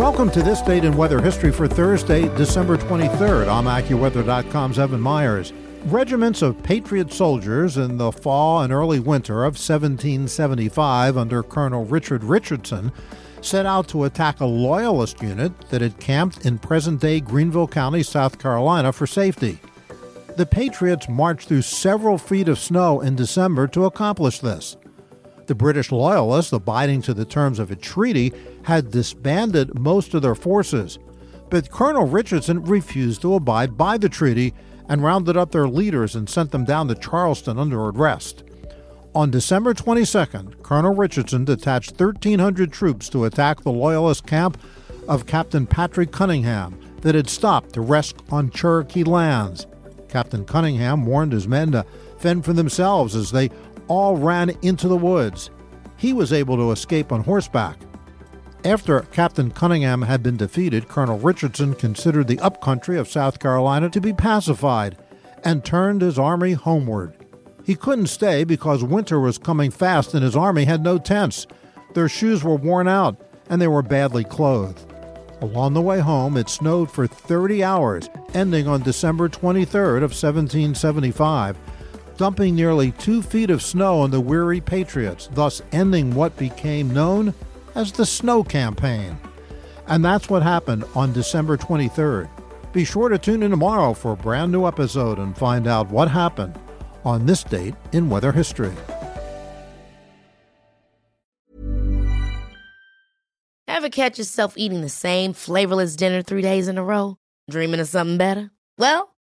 Welcome to this date in weather history for Thursday, December 23rd. I'm AccuWeather.com's Evan Myers. Regiments of Patriot soldiers in the fall and early winter of 1775 under Colonel Richard Richardson set out to attack a Loyalist unit that had camped in present day Greenville County, South Carolina for safety. The Patriots marched through several feet of snow in December to accomplish this. The British Loyalists, abiding to the terms of a treaty, had disbanded most of their forces. But Colonel Richardson refused to abide by the treaty and rounded up their leaders and sent them down to Charleston under arrest. On December 22nd, Colonel Richardson detached 1,300 troops to attack the Loyalist camp of Captain Patrick Cunningham that had stopped to rest on Cherokee lands. Captain Cunningham warned his men to fend for themselves as they all ran into the woods. He was able to escape on horseback. After Captain Cunningham had been defeated, Colonel Richardson considered the upcountry of South Carolina to be pacified and turned his army homeward. He couldn't stay because winter was coming fast and his army had no tents. Their shoes were worn out and they were badly clothed. Along the way home, it snowed for 30 hours, ending on December 23rd of 1775 dumping nearly two feet of snow on the weary Patriots, thus ending what became known as the Snow Campaign. And that's what happened on December 23rd. Be sure to tune in tomorrow for a brand new episode and find out what happened on this date in weather history. Ever catch yourself eating the same flavorless dinner three days in a row? Dreaming of something better? Well,